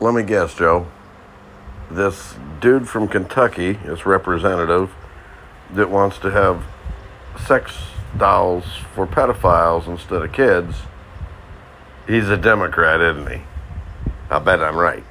let me guess, Joe. This dude from Kentucky, this representative, that wants to have sex dolls for pedophiles instead of kids, he's a Democrat, isn't he? I bet I'm right.